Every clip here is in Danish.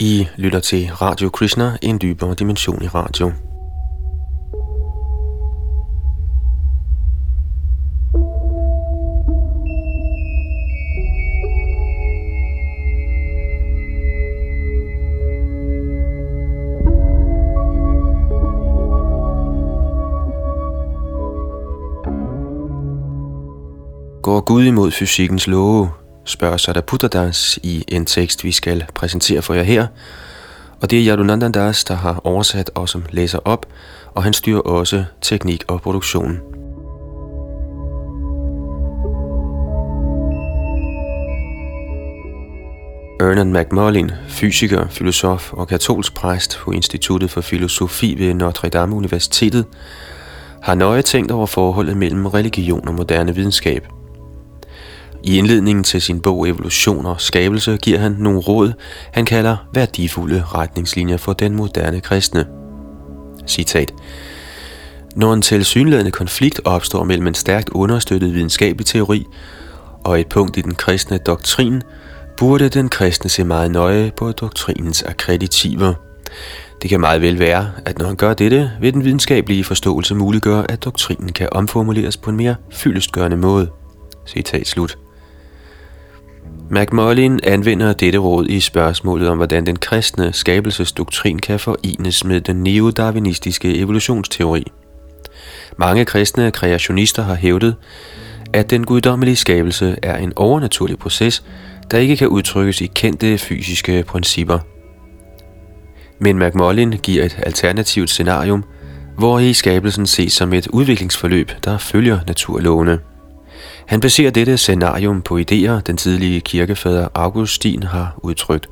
I lytter til Radio Krishna, en dybere dimension i radio. Går Gud imod fysikkens love, spørger Sadaputtadas i en tekst, vi skal præsentere for jer her. Og det er Yadunandandas, der har oversat og som læser op, og han styrer også teknik og produktion. Ernan McMullin, fysiker, filosof og katolsk præst på Instituttet for Filosofi ved Notre Dame Universitetet, har nøje tænkt over forholdet mellem religion og moderne videnskab – i indledningen til sin bog Evolution og Skabelse giver han nogle råd, han kalder værdifulde retningslinjer for den moderne kristne. Citat. Når en tilsyneladende konflikt opstår mellem en stærkt understøttet videnskabelig teori og et punkt i den kristne doktrin, burde den kristne se meget nøje på doktrinens akkreditiver. Det kan meget vel være, at når han gør dette, vil den videnskabelige forståelse muliggøre, at doktrinen kan omformuleres på en mere fyldestgørende måde. Citat slut. McMullin anvender dette råd i spørgsmålet om, hvordan den kristne skabelsesdoktrin kan forenes med den neodarwinistiske evolutionsteori. Mange kristne kreationister har hævdet, at den guddommelige skabelse er en overnaturlig proces, der ikke kan udtrykkes i kendte fysiske principper. Men McMullin giver et alternativt scenarium, hvor i skabelsen ses som et udviklingsforløb, der følger naturlovene. Han baserer dette scenarium på idéer, den tidlige kirkefader Augustin har udtrykt.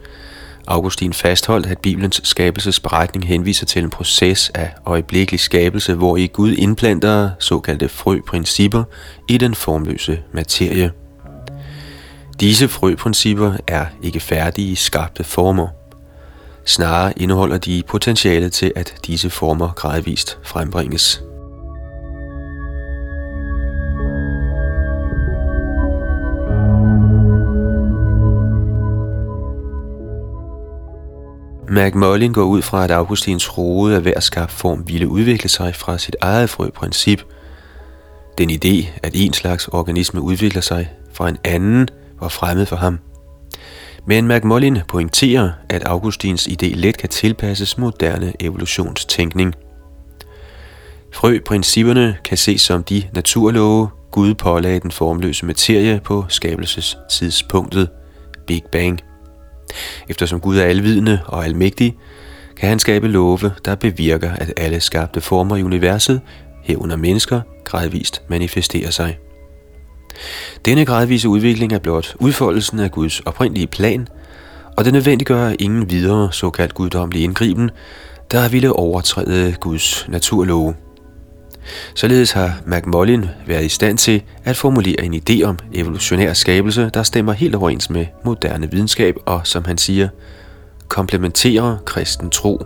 Augustin fastholdt, at Bibelens skabelsesberetning henviser til en proces af øjeblikkelig skabelse, hvor i Gud indplanter såkaldte frøprincipper i den formløse materie. Disse frøprincipper er ikke færdige skabte former. Snarere indeholder de potentiale til, at disse former gradvist frembringes. McMullin går ud fra, at Augustins rode af hver skabt form ville udvikle sig fra sit eget frøprincip. Den idé, at en slags organisme udvikler sig fra en anden, var fremmed for ham. Men McMullin pointerer, at Augustins idé let kan tilpasses moderne evolutionstænkning. Frøprincipperne kan ses som de naturlove, Gud pålagde den formløse materie på skabelsestidspunktet, Big Bang. Eftersom Gud er alvidende og almægtig, kan han skabe love, der bevirker, at alle skabte former i universet, herunder mennesker, gradvist manifesterer sig. Denne gradvise udvikling er blot udfoldelsen af Guds oprindelige plan, og det nødvendiggør ingen videre såkaldt guddommelig indgriben, der ville overtræde Guds naturlove. Således har McMullin været i stand til at formulere en idé om evolutionær skabelse, der stemmer helt overens med moderne videnskab og, som han siger, komplementerer kristen tro.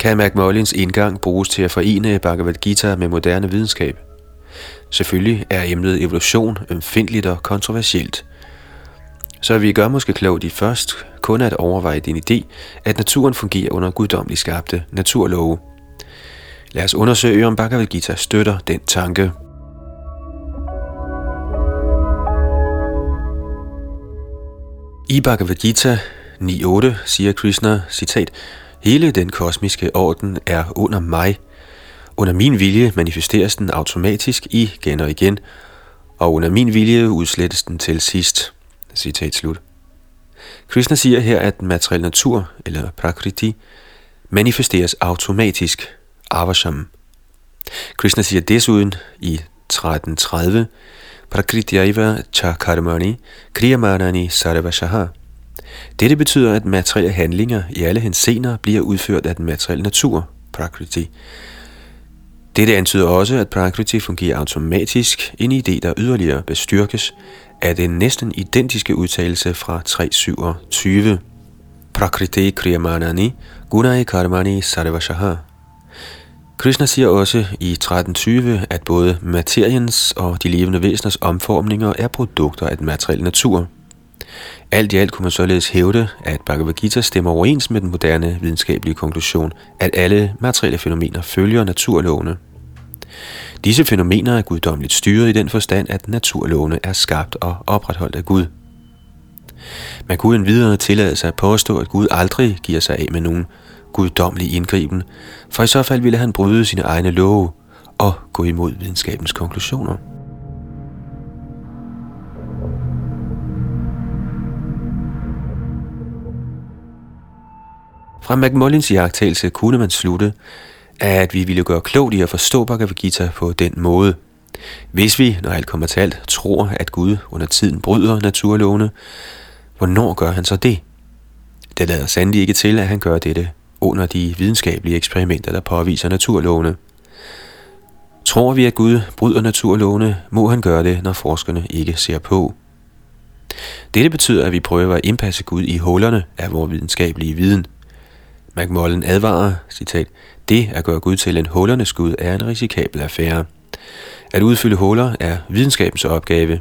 Kan McMullins indgang bruges til at forene Bhagavad Gita med moderne videnskab? Selvfølgelig er emnet evolution ømfindtligt og kontroversielt – så vi gør måske klogt i først kun at overveje din idé, at naturen fungerer under guddommeligt skabte naturlove. Lad os undersøge, om Bhagavad Gita støtter den tanke. I Bhagavad Gita 9.8 siger Krishna, citat, Hele den kosmiske orden er under mig. Under min vilje manifesteres den automatisk igen og igen, og under min vilje udslettes den til sidst. Citat slut. Krishna siger her, at materiel natur, eller prakriti, manifesteres automatisk, avasham. Krishna siger desuden i 13.30, Prakriti chakarmani kriyamanani sarvashaha. Dette betyder, at materielle handlinger i alle hensener bliver udført af den materielle natur, prakriti. Dette antyder også, at prakriti fungerer automatisk, en idé, der yderligere bestyrkes er den næsten identiske udtalelse fra 327. Prakriti kriyamanani gunai karmani sarvashaha. Krishna siger også i 1320, at både materiens og de levende væseners omformninger er produkter af den materielle natur. Alt i alt kunne man således hævde, at Bhagavad Gita stemmer overens med den moderne videnskabelige konklusion, at alle materielle fænomener følger naturlovene. Disse fænomener er guddommeligt styret i den forstand, at naturlovene er skabt og opretholdt af Gud. Man kunne videre tillade sig at påstå, at Gud aldrig giver sig af med nogen guddommelig indgriben, for i så fald ville han bryde sine egne love og gå imod videnskabens konklusioner. Fra McMullins jagttagelse kunne man slutte, at vi ville gøre klogt i at forstå Bhagavad Gita på den måde. Hvis vi, når alt kommer til alt, tror, at Gud under tiden bryder naturlovene, hvornår gør han så det? Det lader sandelig ikke til, at han gør dette under de videnskabelige eksperimenter, der påviser naturlovene. Tror vi, at Gud bryder naturlovene, må han gøre det, når forskerne ikke ser på. Dette betyder, at vi prøver at indpasse Gud i hullerne af vores videnskabelige viden. McMullen advarer, citat, det at gøre Gud til en hullernes Gud er en risikabel affære. At udfylde huller er videnskabens opgave.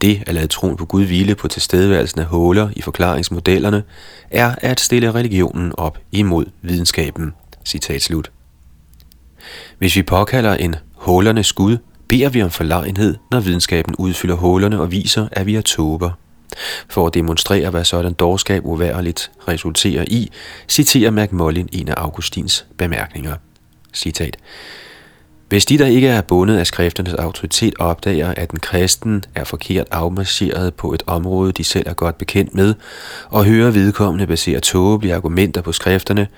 Det at lade troen på Gud hvile på tilstedeværelsen af huller i forklaringsmodellerne, er at stille religionen op imod videnskaben. Citat slut. Hvis vi påkalder en hullernes Gud, beder vi om forlegenhed, når videnskaben udfylder hullerne og viser, at vi er tåber. For at demonstrere, hvad sådan dårskab uværligt resulterer i, citerer McMullin en af Augustins bemærkninger. Citat. Hvis de, der ikke er bundet af skrifternes autoritet, opdager, at en kristen er forkert afmarcheret på et område, de selv er godt bekendt med, og hører vedkommende basere tåbelige argumenter på skrifterne,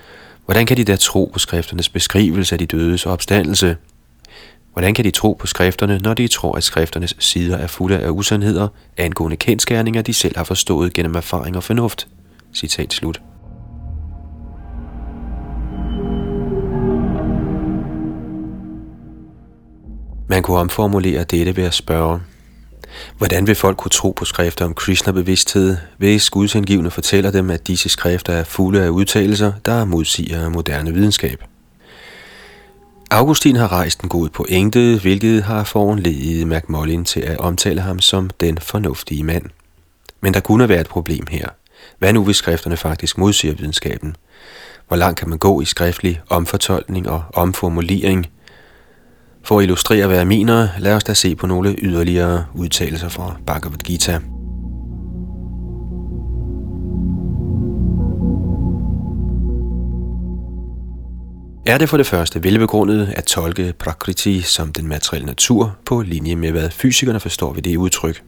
hvordan kan de da tro på skrifternes beskrivelse af de dødes opstandelse? Hvordan kan de tro på skrifterne, når de tror, at skrifternes sider er fulde af usandheder angående kendskærninger, de selv har forstået gennem erfaring og fornuft? Citat slut. Man kunne omformulere dette ved at spørge, hvordan vil folk kunne tro på skrifter om Krishna-bevidsthed, hvis gudsindgivende fortæller dem, at disse skrifter er fulde af udtalelser, der modsiger moderne videnskab? Augustin har rejst en god pointe, hvilket har foranledet McMullin til at omtale ham som den fornuftige mand. Men der kunne være et problem her. Hvad nu, hvis skrifterne faktisk modsiger videnskaben? Hvor langt kan man gå i skriftlig omfortolkning og omformulering? For at illustrere, hvad jeg mener, lad os da se på nogle yderligere udtalelser fra Bhagavad Gita. Er det for det første velbegrundet at tolke Prakriti som den materielle natur på linje med, hvad fysikerne forstår ved det udtryk.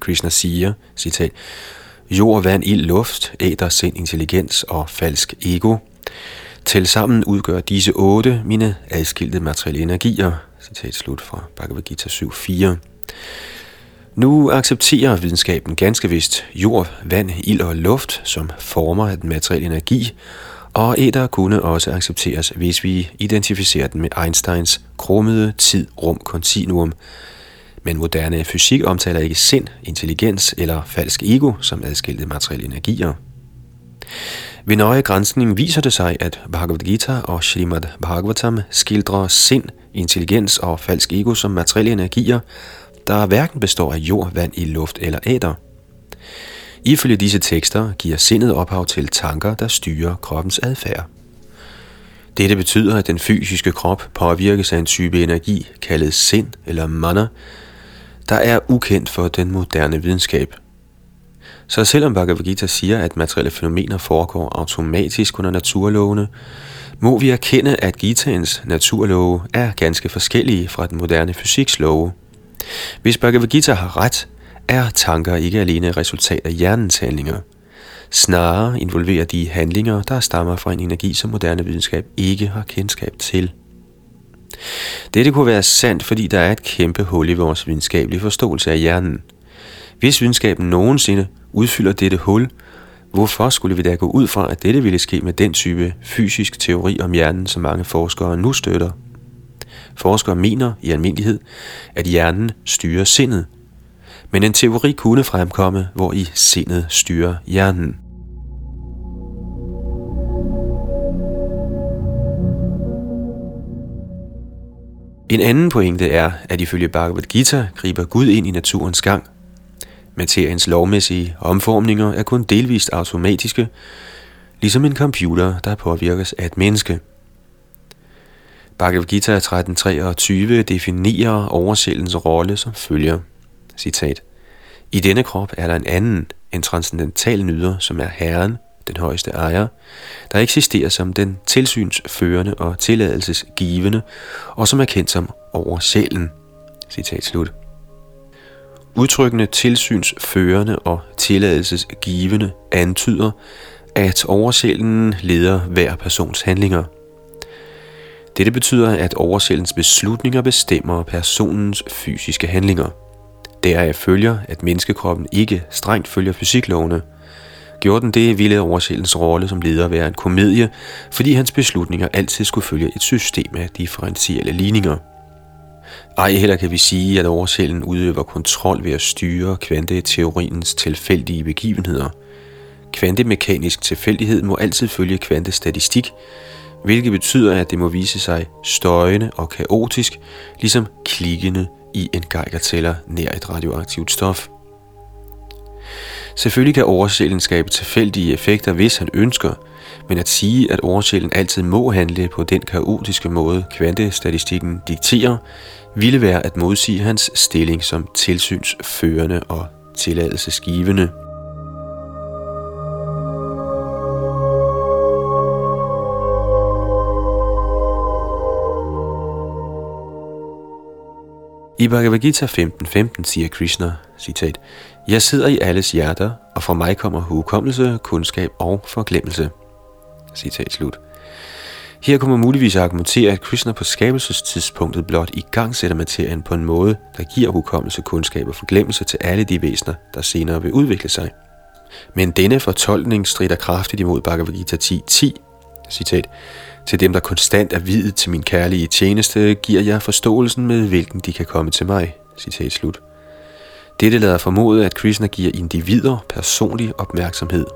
Krishna siger, citat, Jord, vand, ild, luft, æder, sind, intelligens og falsk ego. Tilsammen udgør disse otte mine adskilte materielle energier. Citat slut fra Bhagavad Gita 7.4. Nu accepterer videnskaben ganske vist jord, vand, ild og luft som former af den materielle energi, og æder kunne også accepteres, hvis vi identificerer den med Einsteins krummede tid-rum-kontinuum. Men moderne fysik omtaler ikke sind, intelligens eller falsk ego som adskilte materielle energier. Ved nøje grænsning viser det sig, at Bhagavad Gita og Srimad Bhagavatam skildrer sind, intelligens og falsk ego som materielle energier, der hverken består af jord, vand, i luft eller æder. Ifølge disse tekster giver sindet ophav til tanker, der styrer kroppens adfærd. Dette betyder, at den fysiske krop påvirkes af en type energi, kaldet sind eller mana, der er ukendt for den moderne videnskab. Så selvom Bhagavad Gita siger, at materielle fænomener foregår automatisk under naturlovene, må vi erkende, at Gitaens naturlove er ganske forskellige fra den moderne fysiks love. Hvis Bhagavad Gita har ret, er tanker ikke alene resultat af hjernens handlinger. Snarere involverer de handlinger, der stammer fra en energi, som moderne videnskab ikke har kendskab til. Dette kunne være sandt, fordi der er et kæmpe hul i vores videnskabelige forståelse af hjernen. Hvis videnskaben nogensinde udfylder dette hul, hvorfor skulle vi da gå ud fra, at dette ville ske med den type fysisk teori om hjernen, som mange forskere nu støtter? Forskere mener i almindelighed, at hjernen styrer sindet, men en teori kunne fremkomme, hvor i sindet styrer hjernen. En anden pointe er, at ifølge Bhagavad Gita griber Gud ind i naturens gang. Materiens lovmæssige omformninger er kun delvist automatiske, ligesom en computer, der påvirkes af et menneske. Bhagavad Gita 13.23 definerer oversættens rolle som følger. Citat. I denne krop er der en anden, en transcendental nyder, som er Herren, den højeste ejer, der eksisterer som den tilsynsførende og tilladelsesgivende, og som er kendt som oversjælen. Citat slut. Udtrykkende tilsynsførende og tilladelsesgivende antyder, at oversjælen leder hver persons handlinger. Dette betyder, at oversjælens beslutninger bestemmer personens fysiske handlinger. Deraf følger, at menneskekroppen ikke strengt følger fysiklovene – Gjorde den det, ville oversættens rolle som leder være en komedie, fordi hans beslutninger altid skulle følge et system af differentielle ligninger. Ej heller kan vi sige, at oversætten udøver kontrol ved at styre kvanteteoriens tilfældige begivenheder. Kvantemekanisk tilfældighed må altid følge kvantestatistik, hvilket betyder, at det må vise sig støjende og kaotisk, ligesom klikkende i en geigertæller nær et radioaktivt stof. Selvfølgelig kan oversjælen skabe tilfældige effekter, hvis han ønsker, men at sige, at oversjælen altid må handle på den kaotiske måde, kvantestatistikken dikterer, ville være at modsige hans stilling som tilsynsførende og tilladelsesgivende. I Bhagavad Gita 15.15 siger Krishna, citat, Jeg sidder i alles hjerter, og fra mig kommer hukommelse, kundskab og forglemmelse. Citat slut. Her kunne man muligvis argumentere, at Krishna på skabelsestidspunktet blot i gang sætter materien på en måde, der giver hukommelse, kundskab og forglemmelse til alle de væsener, der senere vil udvikle sig. Men denne fortolkning strider kraftigt imod Bhagavad Gita 10.10, citat, til dem, der konstant er videt til min kærlige tjeneste, giver jeg forståelsen med, hvilken de kan komme til mig. Citat slut. Dette lader formode, at Krishna giver individer personlig opmærksomhed.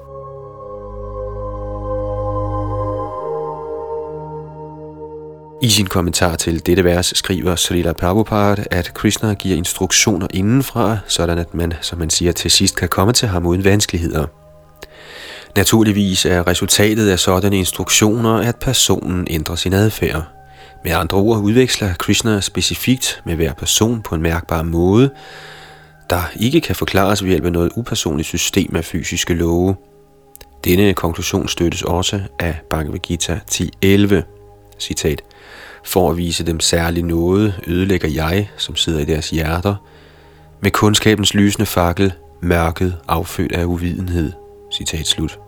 I sin kommentar til dette vers skriver Srila Prabhupada, at Krishna giver instruktioner indenfra, sådan at man, som man siger, til sidst kan komme til ham uden vanskeligheder. Naturligvis er resultatet af sådanne instruktioner, at personen ændrer sin adfærd. Med andre ord udveksler Krishna specifikt med hver person på en mærkbar måde, der ikke kan forklares ved hjælp af noget upersonligt system af fysiske love. Denne konklusion støttes også af Bhagavad Gita 10.11. Citat. For at vise dem særlig noget, ødelægger jeg, som sidder i deres hjerter, med kundskabens lysende fakkel, mørket affødt af uvidenhed. Citat slut.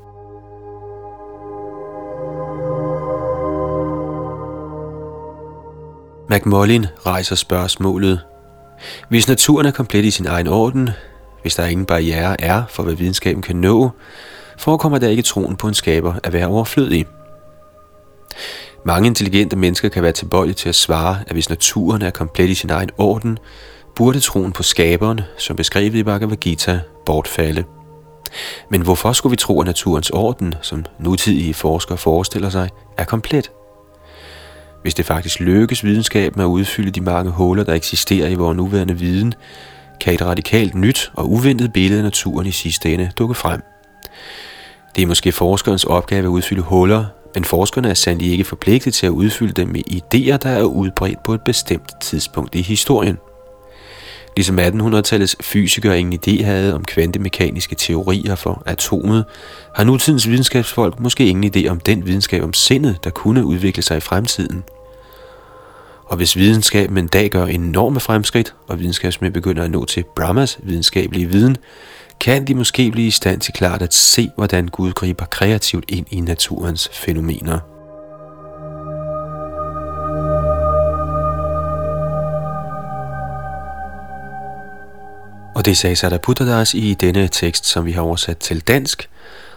McMullin rejser spørgsmålet. Hvis naturen er komplet i sin egen orden, hvis der ingen barriere er for, hvad videnskaben kan nå, forekommer der ikke troen på en skaber at være overflødig. Mange intelligente mennesker kan være tilbøjelige til at svare, at hvis naturen er komplet i sin egen orden, burde troen på skaberen, som beskrevet i Bhagavad Gita, bortfalde. Men hvorfor skulle vi tro, at naturens orden, som nutidige forskere forestiller sig, er komplet? Hvis det faktisk lykkes videnskaben at udfylde de mange huller, der eksisterer i vores nuværende viden, kan et radikalt nyt og uventet billede af naturen i sidste ende dukke frem. Det er måske forskerens opgave at udfylde huller, men forskerne er sandelig ikke forpligtet til at udfylde dem med idéer, der er udbredt på et bestemt tidspunkt i historien. Ligesom 1800-tallets fysikere ingen idé havde om kvantemekaniske teorier for atomet, har nutidens videnskabsfolk måske ingen idé om den videnskab om sindet, der kunne udvikle sig i fremtiden. Og hvis videnskaben en dag gør enorme fremskridt, og videnskabsmænd begynder at nå til Brahmas videnskabelige viden, kan de måske blive i stand til klart at se, hvordan Gud griber kreativt ind i naturens fænomener. Og det sagde Sadaputtadas i denne tekst, som vi har oversat til dansk,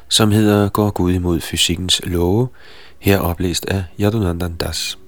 som hedder Går Gud imod fysikkens love, her oplæst af Yadunandandas. Das.